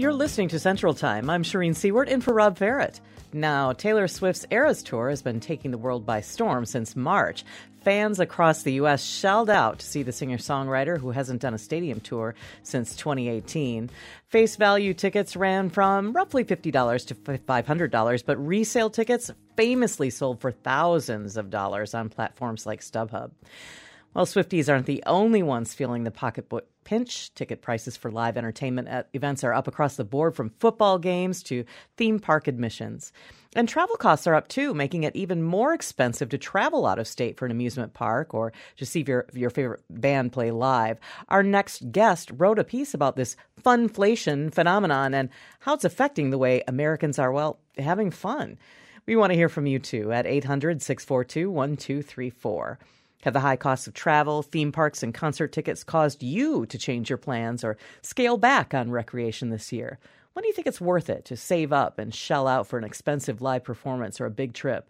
You're listening to Central Time. I'm Shereen Siewert in for Rob Ferrett. Now, Taylor Swift's Eras Tour has been taking the world by storm since March. Fans across the U.S. shelled out to see the singer songwriter who hasn't done a stadium tour since 2018. Face value tickets ran from roughly $50 to $500, but resale tickets famously sold for thousands of dollars on platforms like StubHub. Well, Swifties aren't the only ones feeling the pocketbook pinch. Ticket prices for live entertainment events are up across the board from football games to theme park admissions. And travel costs are up too, making it even more expensive to travel out of state for an amusement park or to see your, your favorite band play live. Our next guest wrote a piece about this funflation phenomenon and how it's affecting the way Americans are, well, having fun. We want to hear from you too at 800 642 1234. Have the high costs of travel, theme parks, and concert tickets caused you to change your plans or scale back on recreation this year? When do you think it's worth it to save up and shell out for an expensive live performance or a big trip?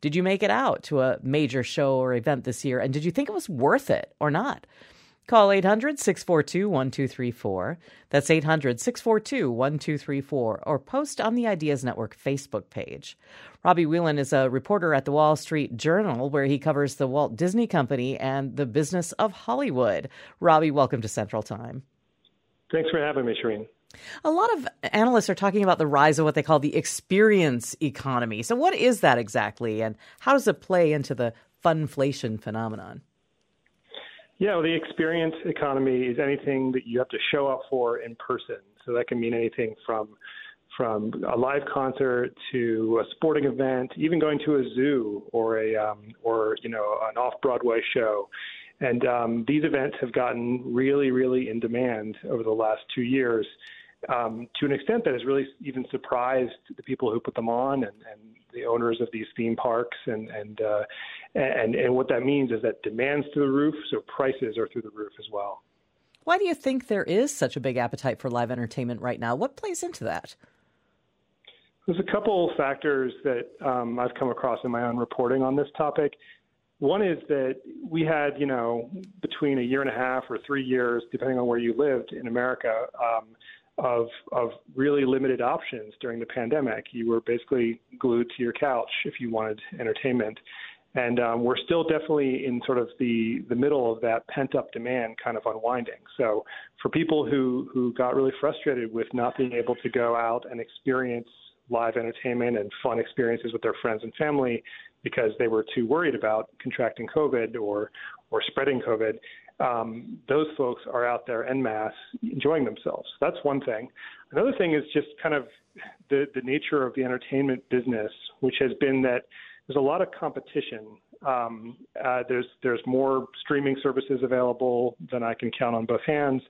Did you make it out to a major show or event this year? And did you think it was worth it or not? Call 800 642 1234. That's 800 642 1234. Or post on the Ideas Network Facebook page. Robbie Whelan is a reporter at the Wall Street Journal where he covers the Walt Disney Company and the business of Hollywood. Robbie, welcome to Central Time. Thanks for having me, Shereen. A lot of analysts are talking about the rise of what they call the experience economy. So, what is that exactly, and how does it play into the funflation phenomenon? Yeah, well, the experience economy is anything that you have to show up for in person. So that can mean anything from from a live concert to a sporting event, even going to a zoo or a um, or you know an off Broadway show. And um, these events have gotten really, really in demand over the last two years um, to an extent that has really even surprised the people who put them on and, and the owners of these theme parks, and and uh, and and what that means is that demand's through the roof, so prices are through the roof as well. Why do you think there is such a big appetite for live entertainment right now? What plays into that? There's a couple factors that um, I've come across in my own reporting on this topic. One is that we had, you know, between a year and a half or three years, depending on where you lived in America, um, of of really limited options during the pandemic. You were basically glued to your couch if you wanted entertainment, and um, we're still definitely in sort of the the middle of that pent up demand kind of unwinding. So for people who who got really frustrated with not being able to go out and experience live entertainment and fun experiences with their friends and family because they were too worried about contracting COVID or or spreading COVID um, those folks are out there en masse enjoying themselves. That's one thing. Another thing is just kind of the, the nature of the entertainment business, which has been that there's a lot of competition. Um, uh, there's there's more streaming services available than I can count on both hands,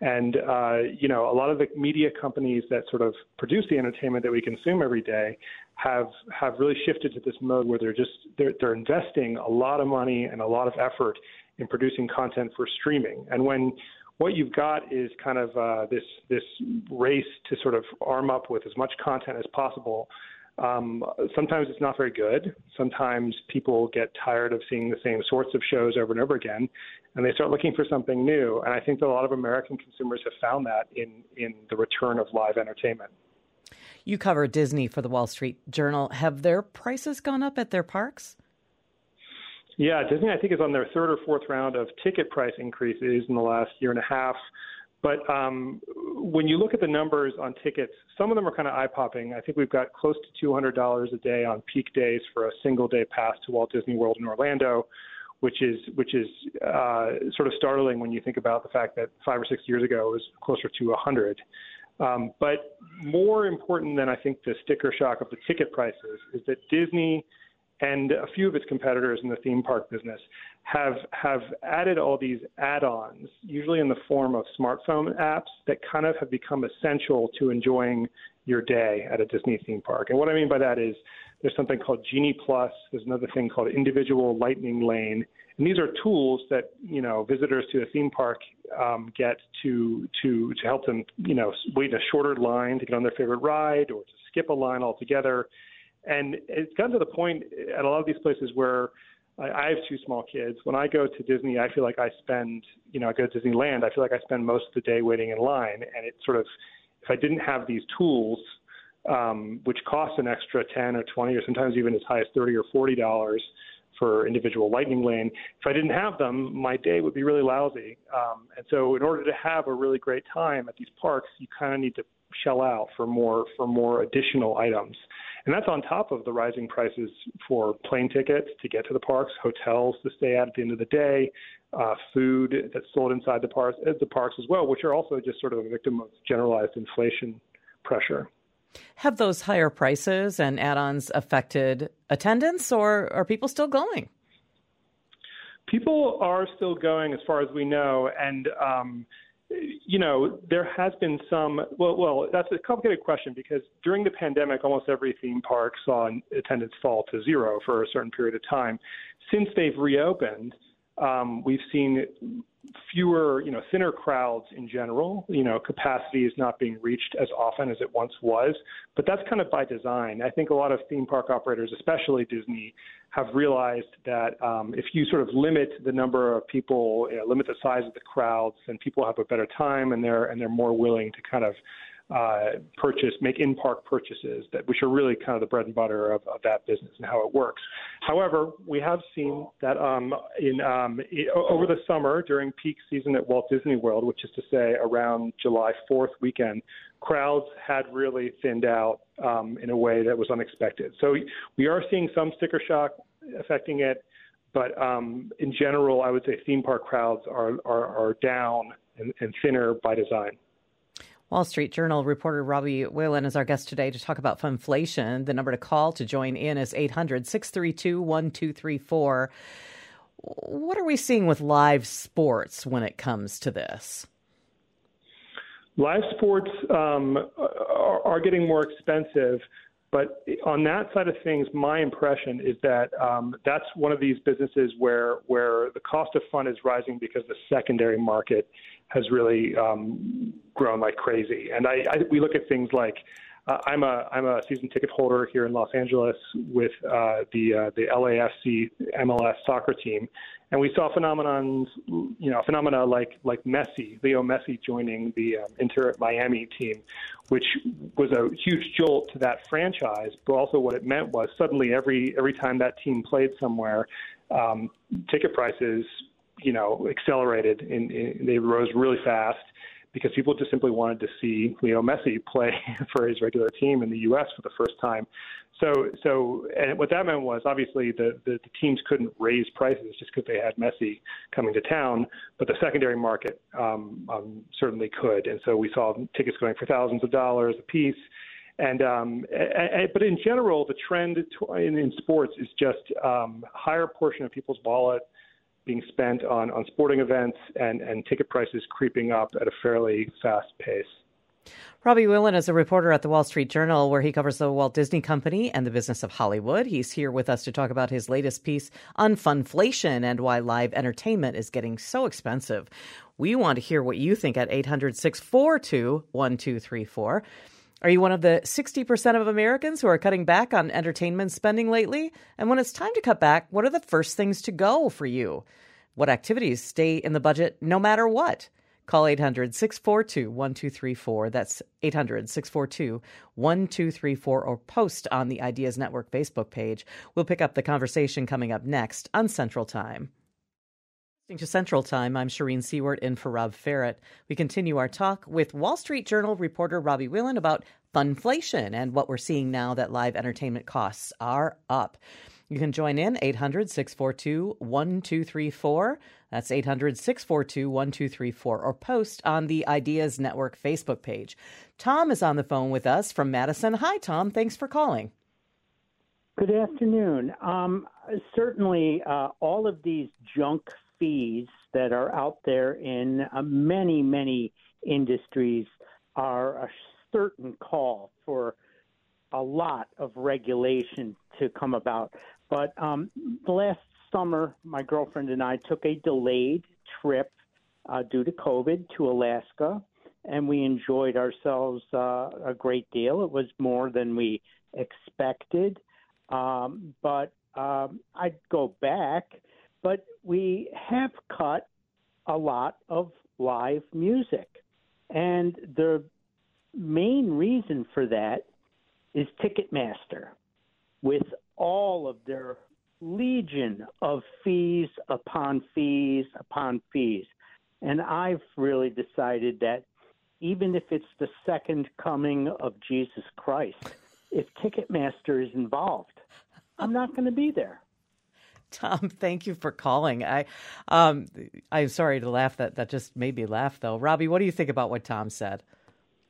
and uh, you know a lot of the media companies that sort of produce the entertainment that we consume every day have have really shifted to this mode where they're just they're, they're investing a lot of money and a lot of effort in producing content for streaming. And when what you've got is kind of uh, this this race to sort of arm up with as much content as possible. Um, sometimes it's not very good. Sometimes people get tired of seeing the same sorts of shows over and over again, and they start looking for something new. And I think that a lot of American consumers have found that in in the return of live entertainment. You cover Disney for the Wall Street Journal. Have their prices gone up at their parks? Yeah, Disney, I think, is on their third or fourth round of ticket price increases in the last year and a half. But um, when you look at the numbers on tickets, some of them are kind of eye popping. I think we've got close to $200 a day on peak days for a single day pass to Walt Disney World in Orlando, which is which is uh, sort of startling when you think about the fact that five or six years ago it was closer to 100. Um, but more important than I think the sticker shock of the ticket prices is that Disney and a few of its competitors in the theme park business have have added all these add-ons, usually in the form of smartphone apps that kind of have become essential to enjoying your day at a Disney theme park. And what I mean by that is there's something called Genie Plus, there's another thing called Individual Lightning Lane, and these are tools that you know visitors to a theme park um, get to to to help them you know wait a shorter line to get on their favorite ride or to skip a line altogether and it's gotten to the point at a lot of these places where I, have two small kids. When I go to Disney, I feel like I spend, you know, I go to Disneyland, I feel like I spend most of the day waiting in line, and it sort of if I didn't have these tools, um, which cost an extra 10 or 20 or sometimes even as high as 30 or 40 dollars for individual lightning lane. If I didn't have them, my day would be really lousy. Um, and so, in order to have a really great time at these parks, you kind of need to shell out for more for more additional items. And that's on top of the rising prices for plane tickets to get to the parks, hotels to stay at at the end of the day, uh, food that's sold inside the parks, the parks as well, which are also just sort of a victim of generalized inflation pressure. Have those higher prices and add ons affected attendance, or are people still going? People are still going, as far as we know, and um, you know there has been some. Well, well, that's a complicated question because during the pandemic, almost every theme park saw attendance fall to zero for a certain period of time. Since they've reopened, um, we've seen fewer, you know, thinner crowds in general. You know, capacity is not being reached as often as it once was, but that's kind of by design. I think a lot of theme park operators, especially Disney, have realized that um, if you sort of limit the number of people, you know, limit the size of the crowds, then people have a better time and they're and they're more willing to kind of uh, purchase, make in-park purchases, that which are really kind of the bread and butter of, of that business and how it works. However, we have seen that um, in um, over the summer during peak season at Walt Disney World, which is to say around July 4th weekend, crowds had really thinned out um, in a way that was unexpected. So we are seeing some sticker shock affecting it, but um, in general, I would say theme park crowds are are, are down and, and thinner by design. Wall Street Journal reporter Robbie Whelan is our guest today to talk about funflation. The number to call to join in is 800 632 1234. What are we seeing with live sports when it comes to this? Live sports um, are, are, getting more expensive, but on that side of things, my impression is that um, that's one of these businesses where where the cost of fund is rising because the secondary market has really um, grown like crazy. And I, I we look at things like uh, I'm a I'm a season ticket holder here in Los Angeles with uh, the uh, the LAFC MLS soccer team, and we saw phenomenons you know phenomena like like Messi Leo Messi joining the um, Inter Miami team, which was a huge jolt to that franchise. But also what it meant was suddenly every every time that team played somewhere, um, ticket prices you know, accelerated and, they rose really fast because people just simply wanted to see Leo Messi play for his regular team in the U.S. for the first time. So, so, and what that meant was obviously the, the, the teams couldn't raise prices just because they had Messi coming to town, but the secondary market um, um, certainly could. And so we saw tickets going for thousands of dollars a piece. And um, a, a, but in general, the trend in, in sports is just um, higher portion of people's wallet being spent on, on sporting events and, and ticket prices creeping up at a fairly fast pace. Robbie Whelan is a reporter at the Wall Street Journal where he covers the Walt Disney Company and the business of Hollywood. He's here with us to talk about his latest piece on funflation and why live entertainment is getting so expensive. We want to hear what you think at 800 642 1234. Are you one of the 60% of Americans who are cutting back on entertainment spending lately? And when it's time to cut back, what are the first things to go for you? What activities stay in the budget no matter what? Call 800 642 1234. That's 800 642 1234 or post on the Ideas Network Facebook page. We'll pick up the conversation coming up next on Central Time. To Central Time, I'm Shereen Siewert in for Rob Ferrett. We continue our talk with Wall Street Journal reporter Robbie Whelan about funflation and what we're seeing now that live entertainment costs are up. You can join in 800 642 1234. That's 800 642 1234 or post on the Ideas Network Facebook page. Tom is on the phone with us from Madison. Hi, Tom. Thanks for calling. Good afternoon. Um, certainly, uh, all of these junk fees that are out there in uh, many, many industries are a certain call for a lot of regulation to come about. But um, last summer, my girlfriend and I took a delayed trip uh, due to COVID to Alaska, and we enjoyed ourselves uh, a great deal. It was more than we expected, um, but um, I'd go back but we have cut a lot of live music. And the main reason for that is Ticketmaster, with all of their legion of fees upon fees upon fees. And I've really decided that even if it's the second coming of Jesus Christ, if Ticketmaster is involved, I'm not going to be there. Tom, thank you for calling. I, um, I'm sorry to laugh. That that just made me laugh, though. Robbie, what do you think about what Tom said?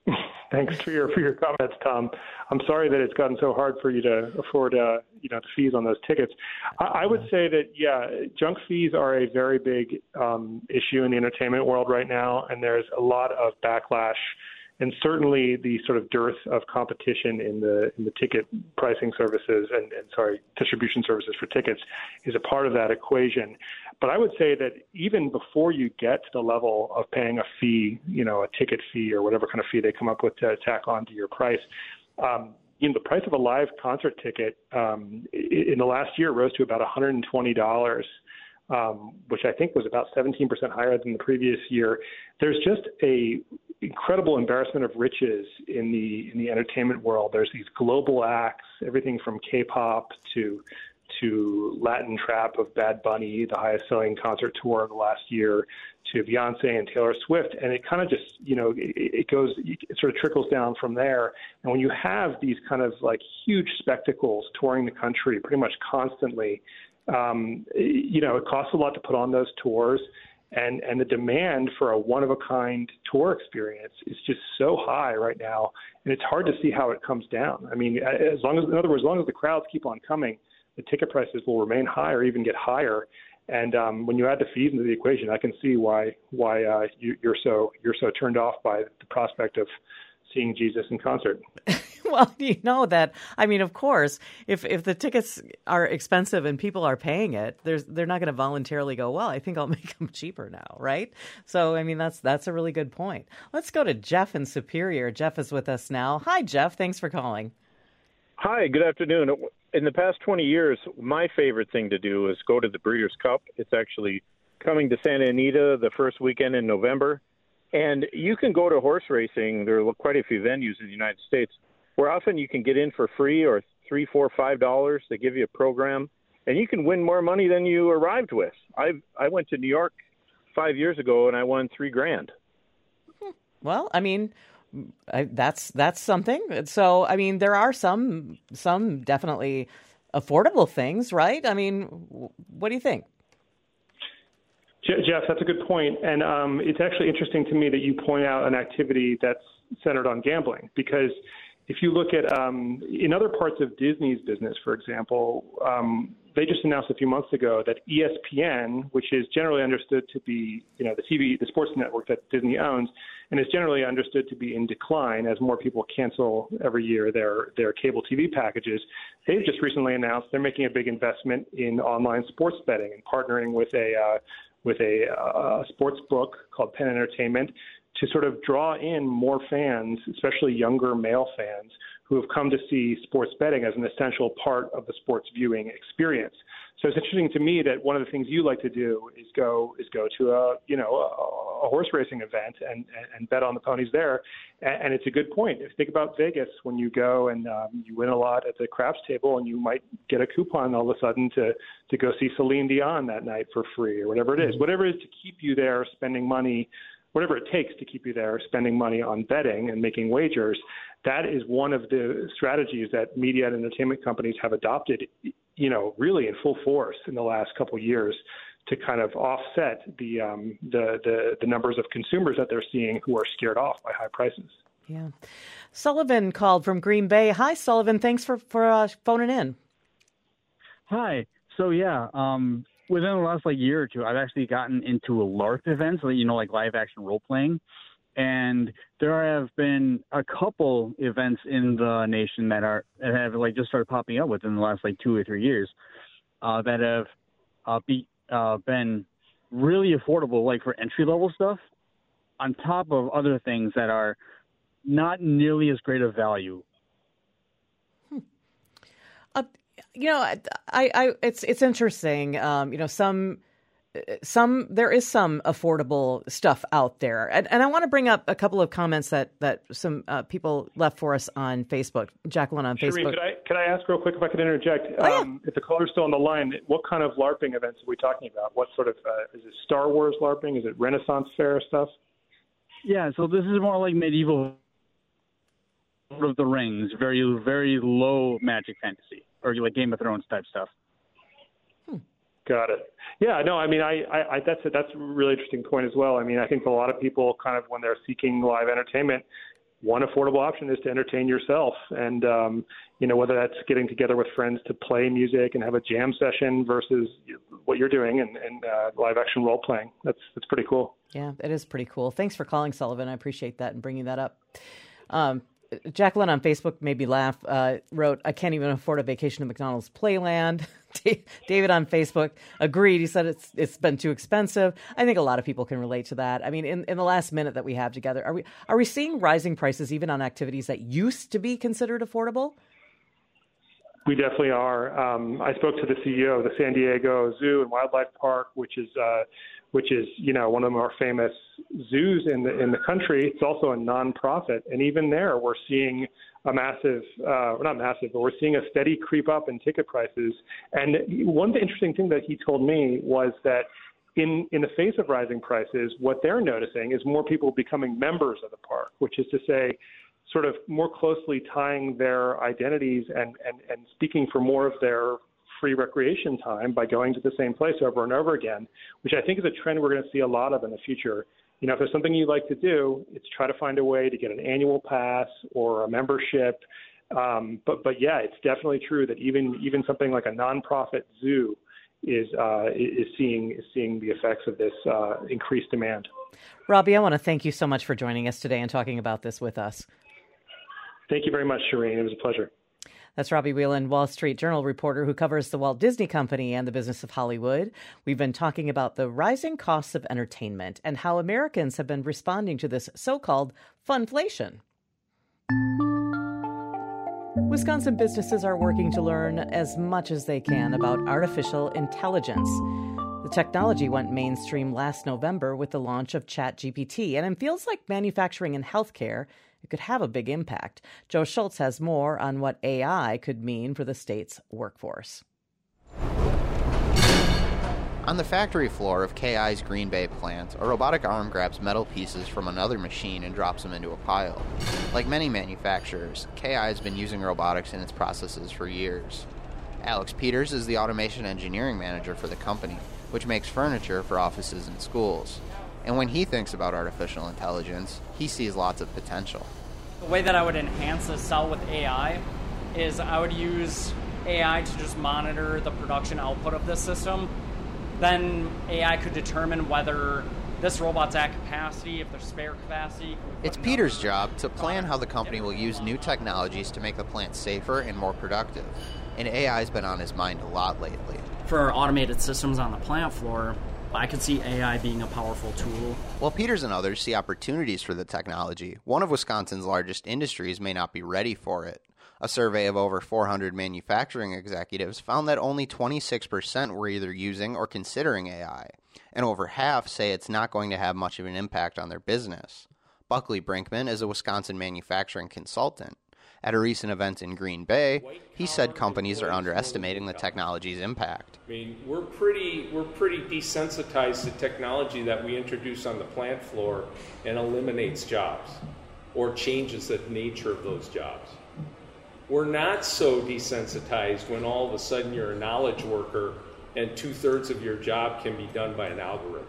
Thanks for your for your comments, Tom. I'm sorry that it's gotten so hard for you to afford, uh, you know, the fees on those tickets. I, I would say that yeah, junk fees are a very big um, issue in the entertainment world right now, and there's a lot of backlash and certainly the sort of dearth of competition in the in the ticket pricing services and, and sorry distribution services for tickets is a part of that equation. But I would say that even before you get to the level of paying a fee, you know, a ticket fee or whatever kind of fee they come up with to tack on to your price, um, you know, the price of a live concert ticket um, in the last year rose to about $120. Um, which I think was about 17% higher than the previous year. There's just a incredible embarrassment of riches in the in the entertainment world. There's these global acts, everything from K-pop to to Latin trap of Bad Bunny, the highest selling concert tour of the last year, to Beyonce and Taylor Swift, and it kind of just you know it, it goes it sort of trickles down from there. And when you have these kind of like huge spectacles touring the country pretty much constantly, um, you know it costs a lot to put on those tours and and the demand for a one of a kind tour experience is just so high right now and it's hard to see how it comes down. I mean as long as in other words as long as the crowds keep on coming the ticket prices will remain high or even get higher. And um, when you add the fees into the equation i can see why why uh, you, you're so you're so turned off by the prospect of seeing jesus in concert well, you know that. I mean, of course, if if the tickets are expensive and people are paying it, there's they're not going to voluntarily go. Well, I think I'll make them cheaper now, right? So, I mean, that's that's a really good point. Let's go to Jeff in Superior. Jeff is with us now. Hi, Jeff. Thanks for calling. Hi. Good afternoon. In the past 20 years, my favorite thing to do is go to the Breeders' Cup. It's actually coming to Santa Anita the first weekend in November. And you can go to horse racing. There are quite a few venues in the United States where often you can get in for free or three, four, five dollars. They give you a program, and you can win more money than you arrived with. I I went to New York five years ago and I won three grand. Well, I mean, I, that's that's something. So, I mean, there are some some definitely affordable things, right? I mean, what do you think? Jeff, that's a good point, and um, it's actually interesting to me that you point out an activity that's centered on gambling because if you look at um, in other parts of Disney's business, for example, um, they just announced a few months ago that ESPN, which is generally understood to be, you know, the TV, the sports network that Disney owns, and is generally understood to be in decline as more people cancel every year their their cable TV packages. They've just recently announced they're making a big investment in online sports betting and partnering with a uh, with a, uh, sports book called Penn Entertainment to sort of draw in more fans, especially younger male fans, who have come to see sports betting as an essential part of the sports viewing experience. So it's interesting to me that one of the things you like to do is go is go to a you know a, a horse racing event and, and bet on the ponies there, and, and it's a good point. If you think about Vegas, when you go and um, you win a lot at the craps table, and you might get a coupon all of a sudden to to go see Celine Dion that night for free or whatever it is, mm-hmm. whatever it is to keep you there spending money whatever it takes to keep you there, spending money on betting and making wagers, that is one of the strategies that media and entertainment companies have adopted, you know, really in full force in the last couple of years to kind of offset the, um, the the the numbers of consumers that they're seeing who are scared off by high prices. Yeah, Sullivan called from Green Bay. Hi, Sullivan. Thanks for for uh, phoning in. Hi. So yeah, um, within the last like year or two, I've actually gotten into a LARP events, you know, like live action role playing. And there have been a couple events in the nation that are that have like just started popping up within the last like two or three years uh, that have uh, be, uh, been really affordable, like for entry level stuff, on top of other things that are not nearly as great of value. Hmm. Uh, you know, I, I, it's it's interesting. Um, you know, some some there is some affordable stuff out there, and, and I want to bring up a couple of comments that that some uh, people left for us on Facebook. Jacqueline on Shereen, Facebook. Could I could I ask real quick if I could interject? Oh, yeah. um, if the caller's still on the line, what kind of LARPing events are we talking about? What sort of uh, is it? Star Wars LARPing? Is it Renaissance fair stuff? Yeah, so this is more like medieval Lord of the Rings, very very low magic fantasy, or like Game of Thrones type stuff. Got it. Yeah, no, I mean, I, I, I that's a, that's a really interesting point as well. I mean, I think a lot of people kind of when they're seeking live entertainment, one affordable option is to entertain yourself, and um, you know whether that's getting together with friends to play music and have a jam session versus what you're doing and, and uh, live action role playing. That's that's pretty cool. Yeah, it is pretty cool. Thanks for calling, Sullivan. I appreciate that and bringing that up. Um, Jacqueline on Facebook made me laugh. Uh, wrote, "I can't even afford a vacation to McDonald's Playland." David on Facebook agreed. He said it's it's been too expensive. I think a lot of people can relate to that. I mean, in, in the last minute that we have together, are we are we seeing rising prices even on activities that used to be considered affordable? We definitely are. Um, I spoke to the CEO of the San Diego Zoo and Wildlife Park, which is uh, which is you know one of the more famous zoos in the in the country. It's also a nonprofit, and even there, we're seeing a massive, uh, not massive, but we're seeing a steady creep up in ticket prices. And one of the interesting thing that he told me was that in in the face of rising prices, what they're noticing is more people becoming members of the park, which is to say, sort of more closely tying their identities and and and speaking for more of their free recreation time by going to the same place over and over again, which I think is a trend we're going to see a lot of in the future. You know, if there's something you like to do, it's try to find a way to get an annual pass or a membership. Um, but but yeah, it's definitely true that even even something like a nonprofit zoo is uh, is seeing is seeing the effects of this uh, increased demand. Robbie, I want to thank you so much for joining us today and talking about this with us. Thank you very much, Shereen. It was a pleasure. That's Robbie Whelan, Wall Street Journal reporter who covers the Walt Disney Company and the business of Hollywood. We've been talking about the rising costs of entertainment and how Americans have been responding to this so called funflation. Wisconsin businesses are working to learn as much as they can about artificial intelligence. The technology went mainstream last November with the launch of ChatGPT, and it feels like manufacturing and healthcare it could have a big impact. Joe Schulz has more on what AI could mean for the state's workforce. On the factory floor of KI's Green Bay plant, a robotic arm grabs metal pieces from another machine and drops them into a pile. Like many manufacturers, KI has been using robotics in its processes for years. Alex Peters is the automation engineering manager for the company, which makes furniture for offices and schools. And when he thinks about artificial intelligence, he sees lots of potential. The way that I would enhance a cell with AI is I would use AI to just monitor the production output of this system. Then AI could determine whether this robot's at capacity, if there's spare capacity. It's Peter's job to plan how the company will use new technologies to make the plant safer and more productive. And AI's been on his mind a lot lately. For our automated systems on the plant floor, I could see AI being a powerful tool. While Peters and others see opportunities for the technology, one of Wisconsin's largest industries may not be ready for it. A survey of over 400 manufacturing executives found that only 26% were either using or considering AI, and over half say it's not going to have much of an impact on their business. Buckley Brinkman is a Wisconsin manufacturing consultant. At a recent event in Green Bay, he said companies are underestimating the technology's impact. I mean, we're pretty we're pretty desensitized to technology that we introduce on the plant floor and eliminates jobs or changes the nature of those jobs. We're not so desensitized when all of a sudden you're a knowledge worker and two thirds of your job can be done by an algorithm.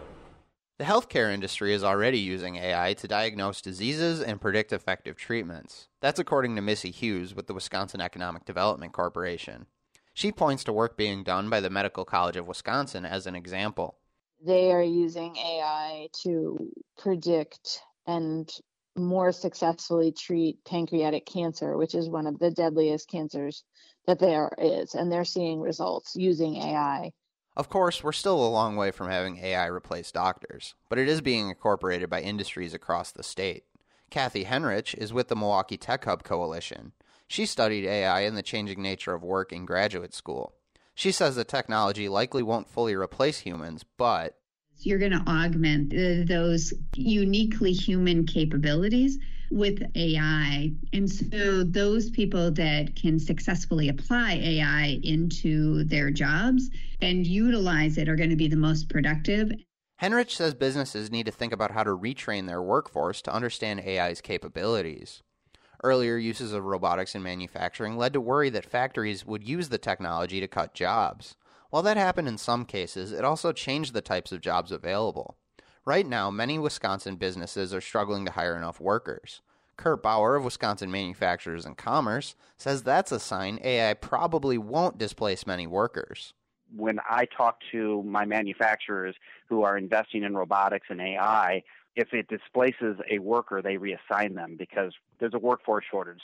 The healthcare industry is already using AI to diagnose diseases and predict effective treatments. That's according to Missy Hughes with the Wisconsin Economic Development Corporation. She points to work being done by the Medical College of Wisconsin as an example. They are using AI to predict and more successfully treat pancreatic cancer, which is one of the deadliest cancers that there is. And they're seeing results using AI. Of course, we're still a long way from having AI replace doctors, but it is being incorporated by industries across the state. Kathy Henrich is with the Milwaukee Tech Hub Coalition. She studied AI and the changing nature of work in graduate school. She says the technology likely won't fully replace humans, but you're going to augment uh, those uniquely human capabilities with AI. And so those people that can successfully apply AI into their jobs and utilize it are going to be the most productive. Henrich says businesses need to think about how to retrain their workforce to understand AI's capabilities. Earlier uses of robotics in manufacturing led to worry that factories would use the technology to cut jobs. While that happened in some cases, it also changed the types of jobs available. Right now, many Wisconsin businesses are struggling to hire enough workers. Kurt Bauer of Wisconsin Manufacturers and Commerce says that's a sign AI probably won't displace many workers. When I talk to my manufacturers who are investing in robotics and AI, if it displaces a worker, they reassign them because there's a workforce shortage.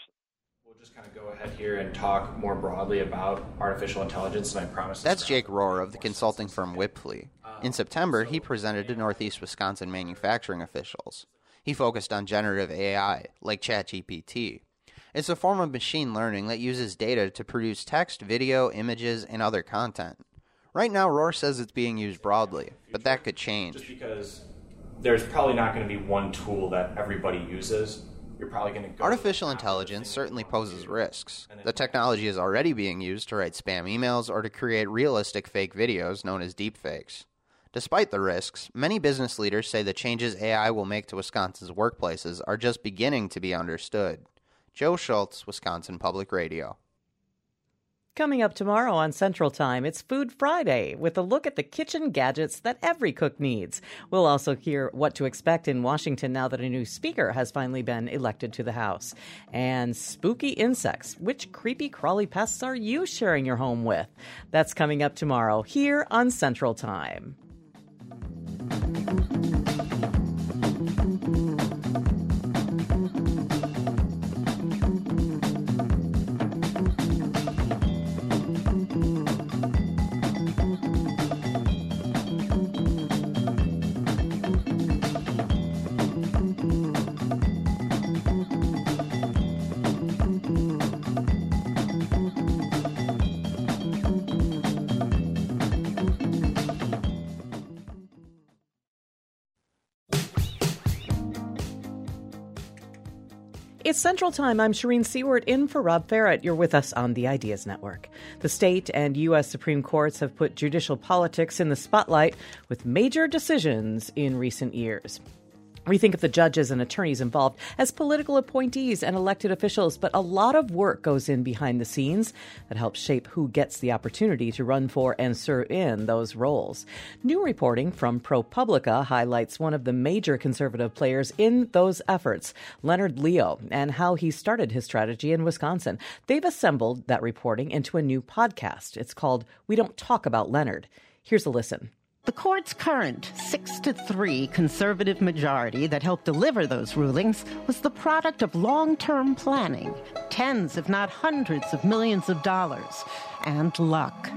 We'll just kind of go ahead here and talk more broadly about artificial intelligence, and I promise. That's Jake Rohr of the consulting firm Wipfli. Um, In September, he presented to Northeast Wisconsin manufacturing officials. He focused on generative AI, like ChatGPT. It's a form of machine learning that uses data to produce text, video, images, and other content. Right now, Rohr says it's being used broadly, but that could change. Just because there's probably not going to be one tool that everybody uses. You're probably going to Artificial intelligence certainly poses risks. The technology is already being used to write spam emails or to create realistic fake videos known as deepfakes. Despite the risks, many business leaders say the changes AI will make to Wisconsin's workplaces are just beginning to be understood. Joe Schulz, Wisconsin Public Radio. Coming up tomorrow on Central Time, it's Food Friday with a look at the kitchen gadgets that every cook needs. We'll also hear what to expect in Washington now that a new speaker has finally been elected to the House. And spooky insects. Which creepy crawly pests are you sharing your home with? That's coming up tomorrow here on Central Time. It's Central Time. I'm Shereen Siewert in for Rob Ferrett. You're with us on the Ideas Network. The state and U.S. Supreme Courts have put judicial politics in the spotlight with major decisions in recent years. We think of the judges and attorneys involved as political appointees and elected officials, but a lot of work goes in behind the scenes that helps shape who gets the opportunity to run for and serve in those roles. New reporting from ProPublica highlights one of the major conservative players in those efforts, Leonard Leo, and how he started his strategy in Wisconsin. They've assembled that reporting into a new podcast. It's called We Don't Talk About Leonard. Here's a listen. The court's current 6 to 3 conservative majority that helped deliver those rulings was the product of long term planning, tens, if not hundreds, of millions of dollars, and luck.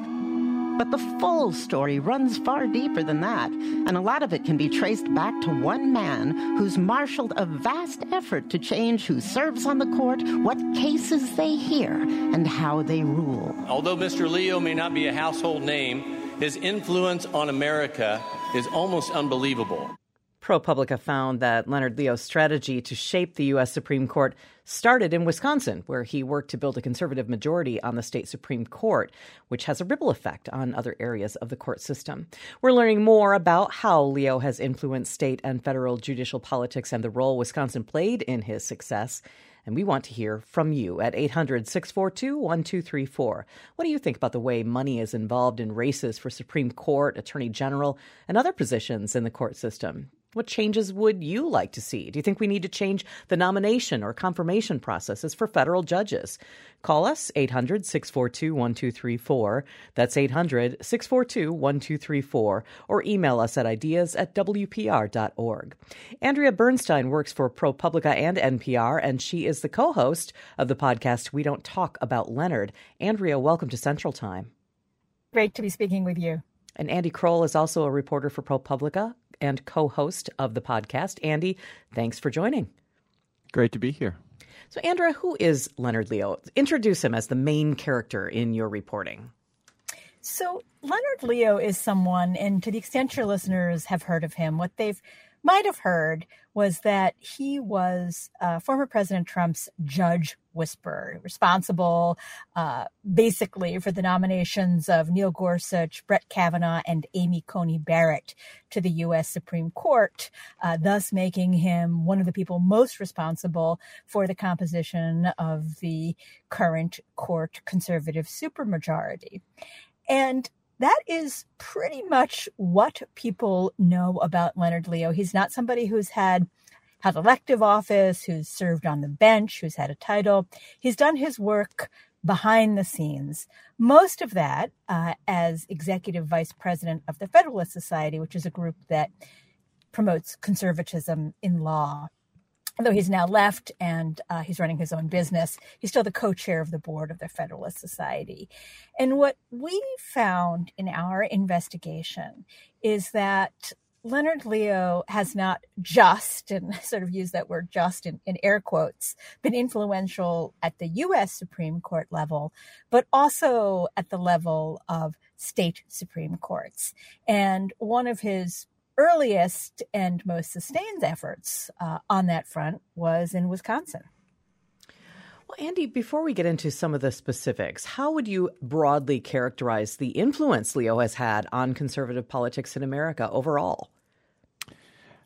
But the full story runs far deeper than that, and a lot of it can be traced back to one man who's marshaled a vast effort to change who serves on the court, what cases they hear, and how they rule. Although Mr. Leo may not be a household name, his influence on America is almost unbelievable. ProPublica found that Leonard Leo's strategy to shape the U.S. Supreme Court started in Wisconsin, where he worked to build a conservative majority on the state Supreme Court, which has a ripple effect on other areas of the court system. We're learning more about how Leo has influenced state and federal judicial politics and the role Wisconsin played in his success. And we want to hear from you at 800 642 1234. What do you think about the way money is involved in races for Supreme Court, Attorney General, and other positions in the court system? What changes would you like to see? Do you think we need to change the nomination or confirmation processes for federal judges? Call us 800 642 1234. That's 800 642 1234. Or email us at ideas at WPR.org. Andrea Bernstein works for ProPublica and NPR, and she is the co host of the podcast We Don't Talk About Leonard. Andrea, welcome to Central Time. Great to be speaking with you. And Andy Kroll is also a reporter for ProPublica and co host of the podcast. Andy, thanks for joining. Great to be here. So, Andrea, who is Leonard Leo? Introduce him as the main character in your reporting. So Leonard Leo is someone, and to the extent your listeners have heard of him, what they've might have heard was that he was uh, former President Trump's judge whisperer, responsible uh, basically for the nominations of Neil Gorsuch, Brett Kavanaugh, and Amy Coney Barrett to the U.S. Supreme Court, uh, thus making him one of the people most responsible for the composition of the current court conservative supermajority. And that is pretty much what people know about Leonard Leo. He's not somebody who's had had elective office, who's served on the bench, who's had a title. He's done his work behind the scenes. Most of that uh, as executive vice president of the Federalist Society, which is a group that promotes conservatism in law although he's now left and uh, he's running his own business, he's still the co chair of the board of the Federalist Society. And what we found in our investigation is that Leonard Leo has not just, and sort of use that word just in, in, air quotes, been influential at the US Supreme Court level, but also at the level of state Supreme Courts. And one of his earliest and most sustained efforts uh, on that front was in Wisconsin. Well, Andy, before we get into some of the specifics, how would you broadly characterize the influence Leo has had on conservative politics in America overall?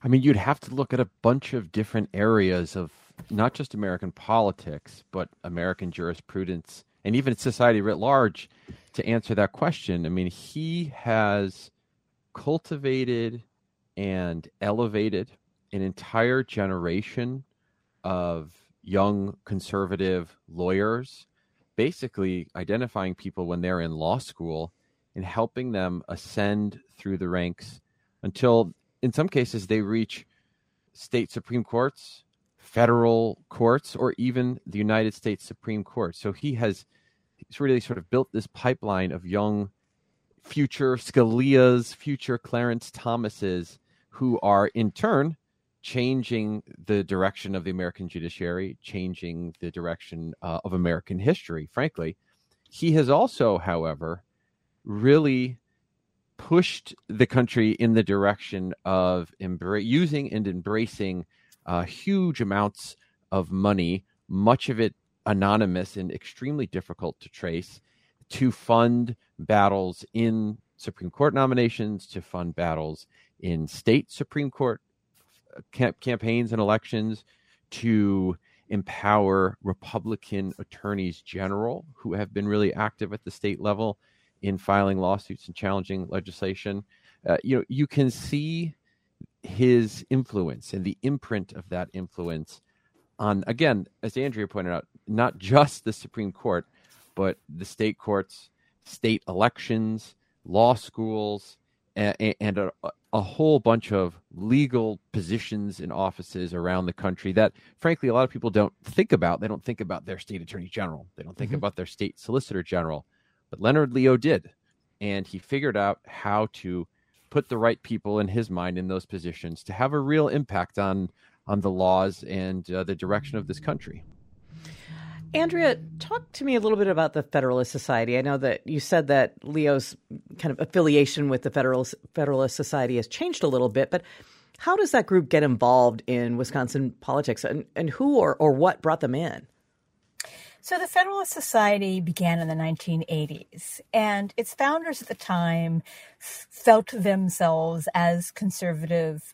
I mean, you'd have to look at a bunch of different areas of not just American politics, but American jurisprudence and even society writ large to answer that question. I mean, he has cultivated and elevated an entire generation of young conservative lawyers, basically identifying people when they're in law school and helping them ascend through the ranks until, in some cases, they reach state Supreme Courts, federal courts, or even the United States Supreme Court. So he has really sort of built this pipeline of young future Scalia's, future Clarence Thomas's who are in turn changing the direction of the American judiciary, changing the direction uh, of American history, frankly. He has also, however, really pushed the country in the direction of embra- using and embracing uh, huge amounts of money, much of it anonymous and extremely difficult to trace, to fund battles in Supreme Court nominations, to fund battles in state Supreme Court uh, camp- campaigns and elections, to empower Republican attorneys general who have been really active at the state level in filing lawsuits and challenging legislation. Uh, you know, you can see his influence and the imprint of that influence on, again, as Andrea pointed out, not just the Supreme Court, but the state courts, state elections, law schools, and, and a, a whole bunch of legal positions and offices around the country that, frankly, a lot of people don't think about. They don't think about their state attorney general, they don't think mm-hmm. about their state solicitor general. But Leonard Leo did. And he figured out how to put the right people in his mind in those positions to have a real impact on on the laws and uh, the direction of this country. Andrea, talk to me a little bit about the Federalist Society. I know that you said that Leo's kind of affiliation with the Federalist, Federalist Society has changed a little bit, but how does that group get involved in Wisconsin politics and, and who or, or what brought them in? So, the Federalist Society began in the 1980s, and its founders at the time felt themselves as conservative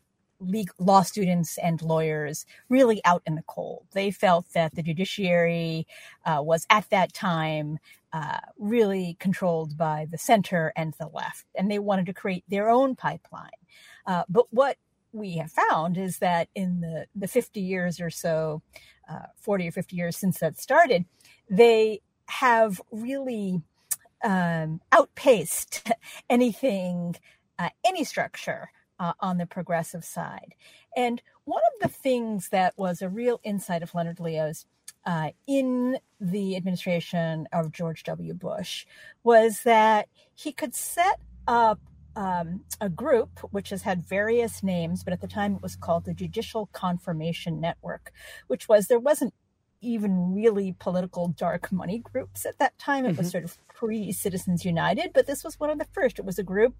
law students and lawyers really out in the cold. They felt that the judiciary uh, was at that time uh, really controlled by the center and the left, and they wanted to create their own pipeline. Uh, but what we have found is that in the, the 50 years or so, uh, 40 or 50 years since that started, they have really um, outpaced anything, uh, any structure uh, on the progressive side. And one of the things that was a real insight of Leonard Leo's uh, in the administration of George W. Bush was that he could set up um, a group which has had various names, but at the time it was called the Judicial Confirmation Network, which was there wasn't even really political dark money groups at that time. It was mm-hmm. sort of pre Citizens United, but this was one of the first. It was a group,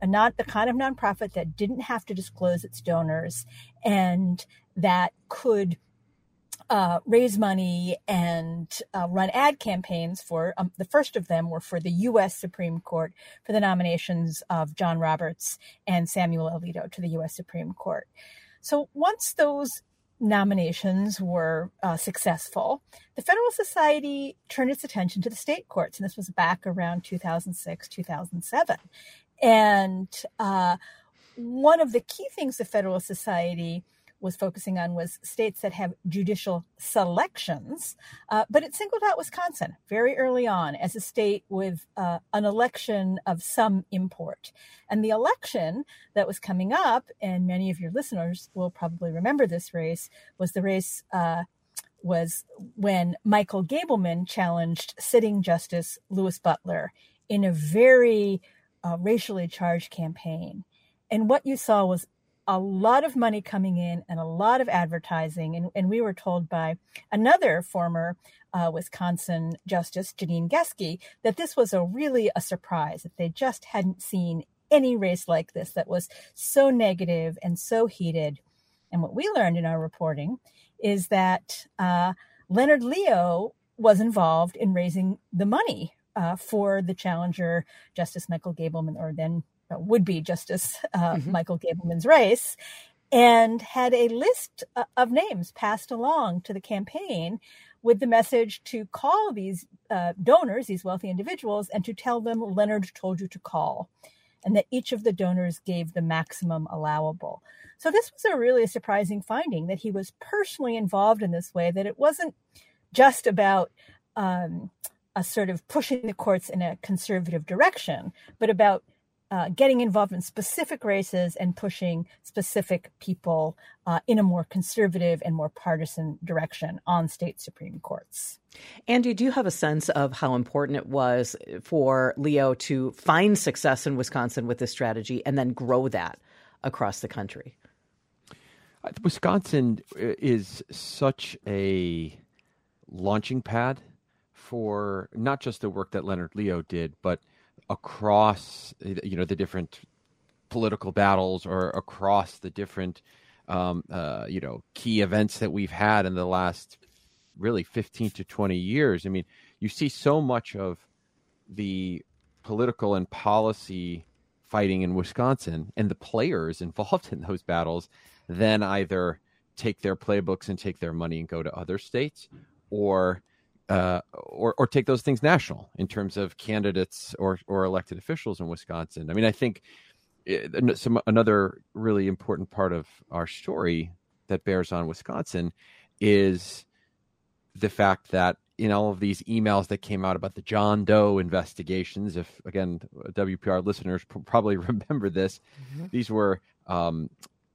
a not the kind of nonprofit that didn't have to disclose its donors and that could uh, raise money and uh, run ad campaigns for um, the first of them were for the U.S. Supreme Court for the nominations of John Roberts and Samuel Alito to the U.S. Supreme Court. So once those nominations were uh, successful, the Federal Society turned its attention to the state courts, and this was back around 2006, 2007. And uh, one of the key things the Federalist Society was focusing on was states that have judicial selections, uh, but it singled out Wisconsin very early on as a state with uh, an election of some import. And the election that was coming up, and many of your listeners will probably remember this race, was the race. Uh, was when Michael Gableman challenged sitting Justice Louis Butler in a very uh, racially charged campaign. And what you saw was a lot of money coming in and a lot of advertising. And, and we were told by another former uh, Wisconsin Justice, Janine Geske, that this was a really a surprise, that they just hadn't seen any race like this that was so negative and so heated. And what we learned in our reporting is that uh, Leonard Leo was involved in raising the money uh, for the challenger, Justice Michael Gableman, or then uh, would be Justice uh, mm-hmm. Michael Gableman's race, and had a list uh, of names passed along to the campaign with the message to call these uh, donors, these wealthy individuals, and to tell them Leonard told you to call, and that each of the donors gave the maximum allowable. So this was a really surprising finding that he was personally involved in this way, that it wasn't just about um, a sort of pushing the courts in a conservative direction, but about uh, getting involved in specific races and pushing specific people uh, in a more conservative and more partisan direction on state Supreme Courts. Andy, do you have a sense of how important it was for Leo to find success in Wisconsin with this strategy and then grow that across the country? Uh, Wisconsin is such a launching pad for not just the work that Leonard Leo did, but across you know the different political battles or across the different um, uh, you know key events that we've had in the last really 15 to 20 years. I mean you see so much of the political and policy fighting in wisconsin and the players involved in those battles then either take their playbooks and take their money and go to other states or uh, or or take those things national in terms of candidates or or elected officials in Wisconsin. I mean, I think it, eh, some another really important part of our story that bears on Wisconsin is the fact that in all of these emails that came out about the John Doe investigations, if again WPR listeners probably remember this, mm-hmm. these were um,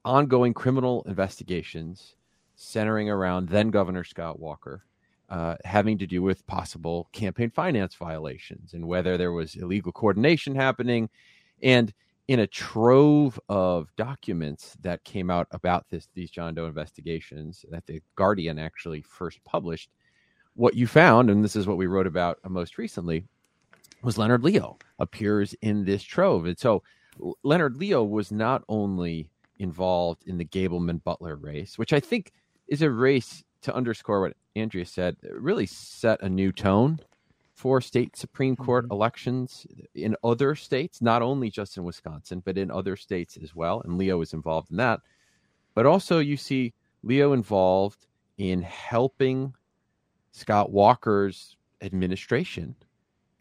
ongoing criminal investigations centering around then Governor Scott Walker uh, having to do with possible campaign finance violations and whether there was illegal coordination happening. And in a trove of documents that came out about this, these John Doe investigations that the Guardian actually first published, what you found, and this is what we wrote about most recently, was Leonard Leo appears in this trove. And so Leonard Leo was not only involved in the Gableman Butler race, which I think is a race to underscore what Andrea said, really set a new tone for state Supreme Court mm-hmm. elections in other states, not only just in Wisconsin, but in other states as well. And Leo is involved in that. But also, you see Leo involved in helping Scott Walker's administration,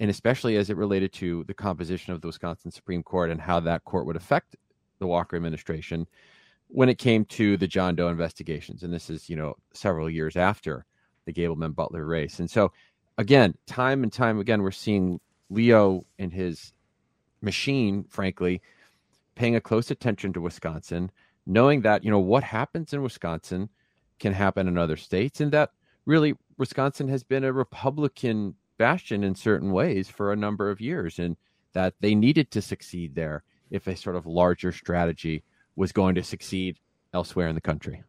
and especially as it related to the composition of the Wisconsin Supreme Court and how that court would affect the Walker administration when it came to the John Doe investigations. And this is, you know, several years after the Gableman Butler race. And so, again, time and time again, we're seeing Leo and his machine, frankly, paying a close attention to Wisconsin, knowing that, you know, what happens in Wisconsin can happen in other states, and that really Wisconsin has been a Republican bastion in certain ways for a number of years, and that they needed to succeed there if a sort of larger strategy was going to succeed elsewhere in the country.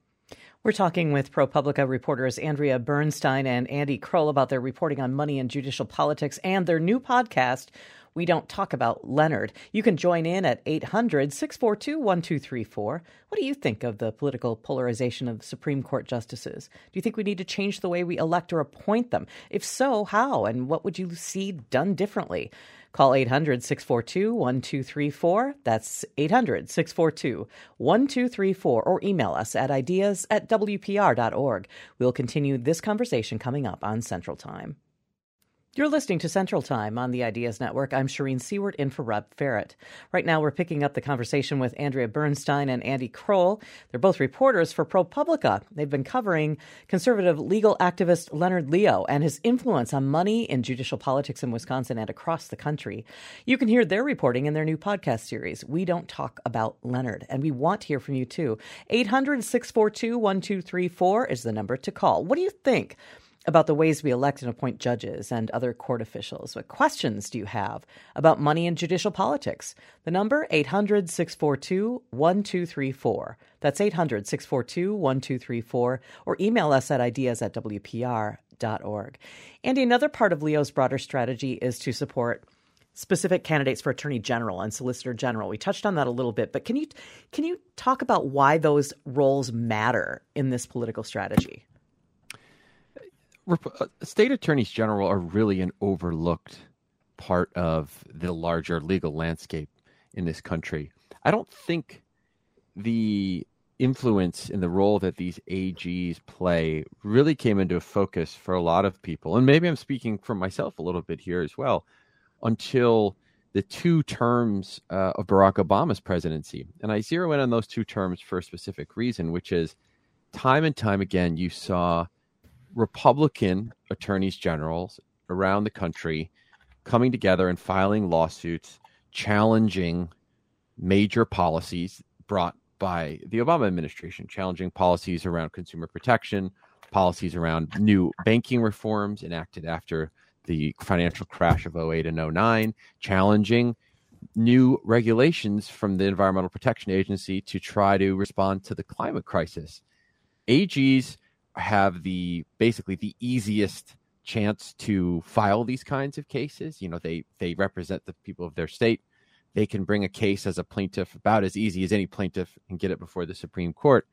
We're talking with ProPublica reporters Andrea Bernstein and Andy Kroll about their reporting on money and judicial politics and their new podcast, We Don't Talk About Leonard. You can join in at 800 642 1234. What do you think of the political polarization of Supreme Court justices? Do you think we need to change the way we elect or appoint them? If so, how? And what would you see done differently? Call 800 642 1234. That's 800 642 1234. Or email us at ideas at WPR.org. We'll continue this conversation coming up on Central Time. You're listening to Central Time on the Ideas Network. I'm Shereen Siewert in for Rob Ferrett. Right now, we're picking up the conversation with Andrea Bernstein and Andy Kroll. They're both reporters for ProPublica. They've been covering conservative legal activist Leonard Leo and his influence on money in judicial politics in Wisconsin and across the country. You can hear their reporting in their new podcast series, We Don't Talk About Leonard. And we want to hear from you too. 800 642 1234 is the number to call. What do you think? About the ways we elect and appoint judges and other court officials. What questions do you have about money and judicial politics? The number 800-642-1234. That's 800-642-1234 or email us at ideas at wpr.org. And another part of Leo's broader strategy is to support specific candidates for attorney general and solicitor general. We touched on that a little bit, but can you can you talk about why those roles matter in this political strategy? Uh, state attorneys general are really an overlooked part of the larger legal landscape in this country. I don't think the influence in the role that these AGs play really came into focus for a lot of people. And maybe I'm speaking for myself a little bit here as well until the two terms uh, of Barack Obama's presidency. And I zero in on those two terms for a specific reason, which is time and time again, you saw Republican attorneys generals around the country coming together and filing lawsuits challenging major policies brought by the Obama administration, challenging policies around consumer protection, policies around new banking reforms enacted after the financial crash of 08 and 09, challenging new regulations from the Environmental Protection Agency to try to respond to the climate crisis. AGs have the basically the easiest chance to file these kinds of cases. You know, they they represent the people of their state. They can bring a case as a plaintiff about as easy as any plaintiff and get it before the Supreme Court.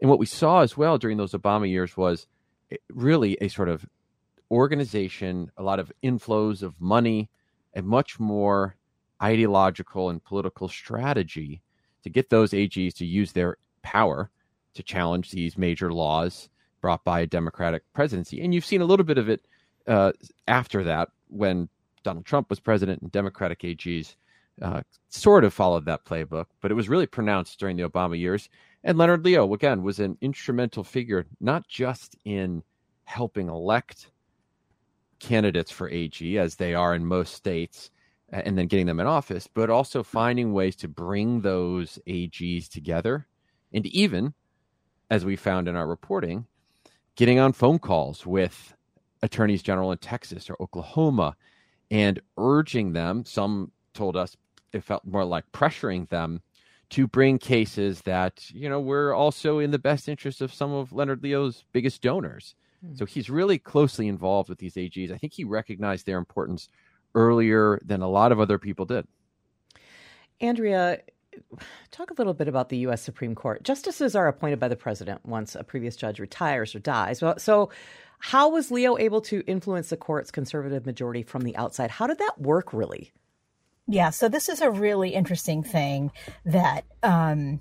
And what we saw as well during those Obama years was eh, really a sort of organization, a lot of inflows of money, a much more ideological and political strategy to get those AGs to use their power to challenge these major laws brought by a Democratic presidency. And you've seen a little bit of it uh, after that when Donald Trump was president and Democratic AGs uh, sort of followed that playbook, but it was really pronounced during the Obama years. And Leonard Leo, again, was an instrumental figure, not just in helping elect candidates for AG, as they are in most states, and then getting them in office, but also finding ways to bring those AGs together. And even, as we found in our reporting, getting on phone calls with attorneys general in Texas or Oklahoma and urging them, some told us it felt more like pressuring them to bring cases that, you know, were also in the best interest of some of Leonard Leo's biggest donors. Mm-hmm. So he's really closely involved with these AGs. I think he recognized their importance earlier than a lot of other people did. Andrea, talk a little bit about the U.S. Supreme Court. Justices are appointed by the president once a previous judge retires or dies. So, how was Leo able to influence the court's conservative majority from the outside? How did that work, really? Yeah, so this is a really interesting thing that um,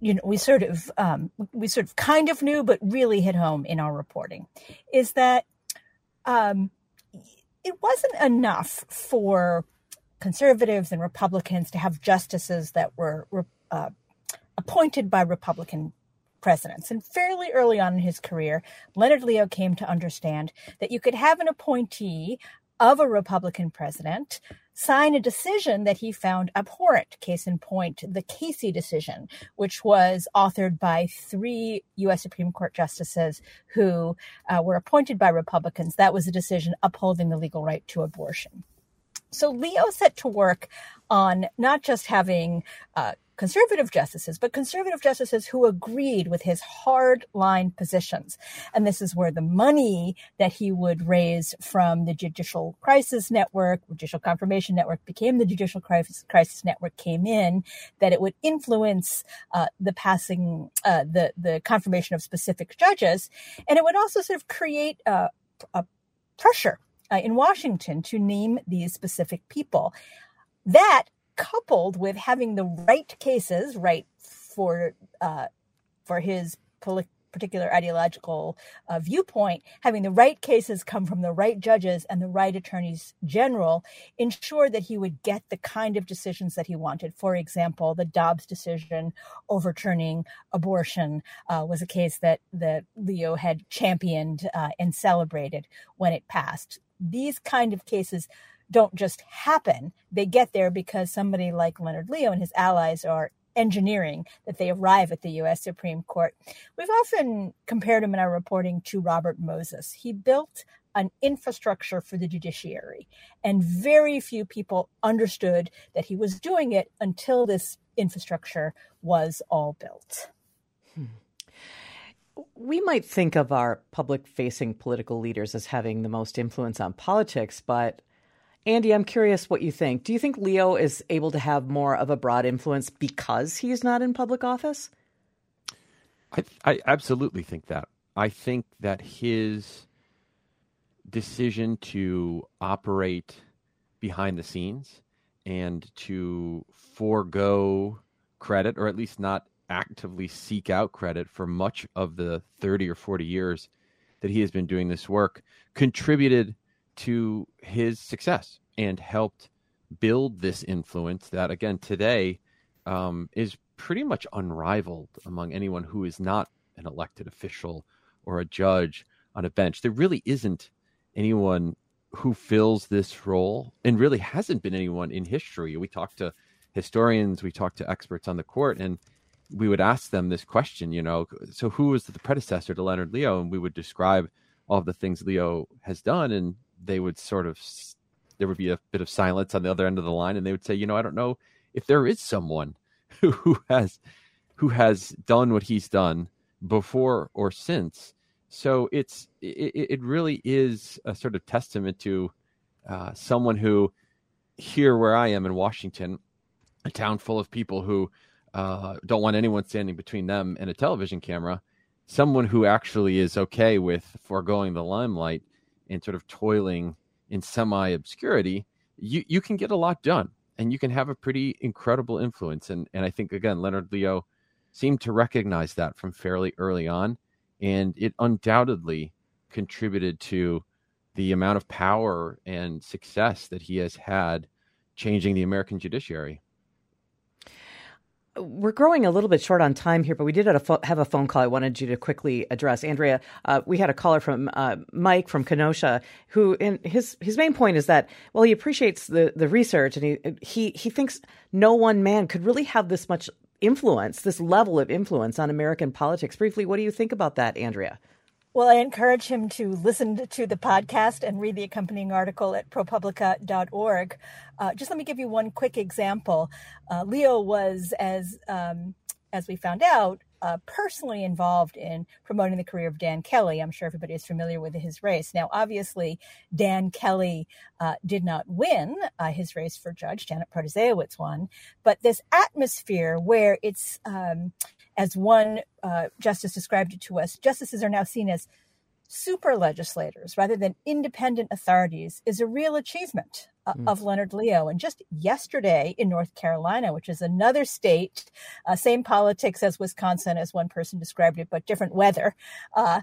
you know we sort of um, we sort of kind of knew, but really hit home in our reporting, is that um, it wasn't enough for conservatives and Republicans to have justices that were uh, appointed by Republican presidents. And fairly early on in his career, Leonard Leo came to understand that you could have an appointee of a Republican president sign a decision that he found abhorrent. Case in point, the Casey decision, which was authored by three U.S. Supreme Court justices who uh, were appointed by Republicans. That was a decision upholding the legal right to abortion. So Leo set to work on not just having uh, conservative justices, but conservative justices who agreed with his hard line positions. And this is where the money that he would raise from the Judicial Crisis Network, Judicial Confirmation Network became the Judicial Crisis, Network came in, that it would influence uh, the passing, uh, the, the confirmation of specific judges. And it would also sort of create a, a pressure uh, in Washington to name these specific people. That coupled with having the right cases, right for uh, for his particular ideological uh, viewpoint, having the right cases come from the right judges and the right attorneys general ensured that he would get the kind of decisions that he wanted. For example, the Dobbs decision overturning abortion uh, was a case that that Leo had championed uh, and celebrated when it passed. These kind of cases don't just happen. They get there because somebody like Leonard Leo and his allies are engineering that they arrive at the U.S. Supreme Court. We've often compared him in our reporting to Robert Moses. He built an infrastructure for the judiciary, and very few people understood that he was doing it until this infrastructure was all built. Hmm. We might think of our public facing political leaders as having the most influence on politics, but Andy, I'm curious what you think. Do you think Leo is able to have more of a broad influence because he's not in public office? I, I absolutely think that. I think that his decision to operate behind the scenes and to forego credit, or at least not actively seek out credit for much of the 30 or 40 years that he has been doing this work, contributed to his success and helped build this influence that, again, today um, is pretty much unrivaled among anyone who is not an elected official or a judge on a bench. There really isn't anyone who fills this role, and really hasn't been anyone in history. We talk to historians, we talk to experts on the court, and we would ask them this question, you know, so who was the predecessor to Leonard Leo? And we would describe all the things Leo has done, and they would sort of there would be a bit of silence on the other end of the line, and they would say, you know, I don't know if there is someone who, who has who has done what he's done before or since. So it's it, it really is a sort of testament to uh, someone who here where I am in Washington, a town full of people who uh, don't want anyone standing between them and a television camera, someone who actually is okay with foregoing the limelight and sort of toiling in semi obscurity, you, you can get a lot done and you can have a pretty incredible influence. And, and I think, again, Leonard Leo seemed to recognize that from fairly early on. And it undoubtedly contributed to the amount of power and success that he has had changing the American judiciary we're growing a little bit short on time here, but we did have a, have a phone call I wanted you to quickly address. Andrea, uh, we had a caller from uh, Mike from Kenosha who, in his his main point is that well, he appreciates the the research and he he he thinks no one man could really have this much influence, this level of influence on American politics. Briefly, what do you think about that, Andrea? Well, I encourage him to listen to the podcast and read the accompanying article at propublica.org. Uh, just let me give you one quick example. Uh, Leo was, as um, as we found out, uh, personally involved in promoting the career of Dan Kelly. I'm sure everybody is familiar with his race. Now, obviously, Dan Kelly uh, did not win uh, his race for judge. Janet Protasiewicz won. But this atmosphere where it's um, as one uh, justice described it to us, justices are now seen as super legislators rather than independent authorities is a real achievement uh, mm. of Leonard Leo. And just yesterday in North Carolina, which is another state, uh, same politics as Wisconsin, as one person described it, but different weather. Uh,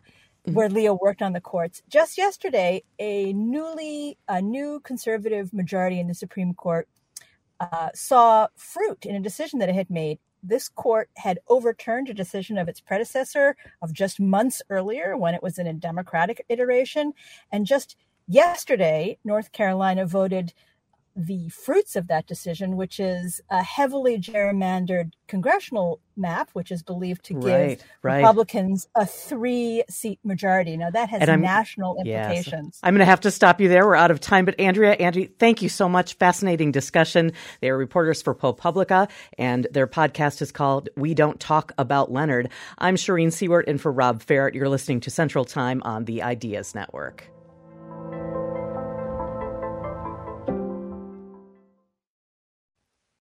mm. Where Leo worked on the courts. Just yesterday, a newly a new conservative majority in the Supreme Court uh, saw fruit in a decision that it had made this court had overturned a decision of its predecessor of just months earlier when it was in a Democratic iteration. And just yesterday, North Carolina voted the fruits of that decision, which is a heavily gerrymandered congressional map, which is believed to give Right, right. Republicans a three seat majority. Now, that has national Yes. implications. I'm going to have to stop you there. We're out of time. But Andrea, Angie, thank you so much. Fascinating discussion. They are reporters for ProPublica, and their podcast is called We Don't Talk About Leonard. I'm Shereen Siewert, and for Rob Ferrett, you're listening to Central Time on the Ideas Network.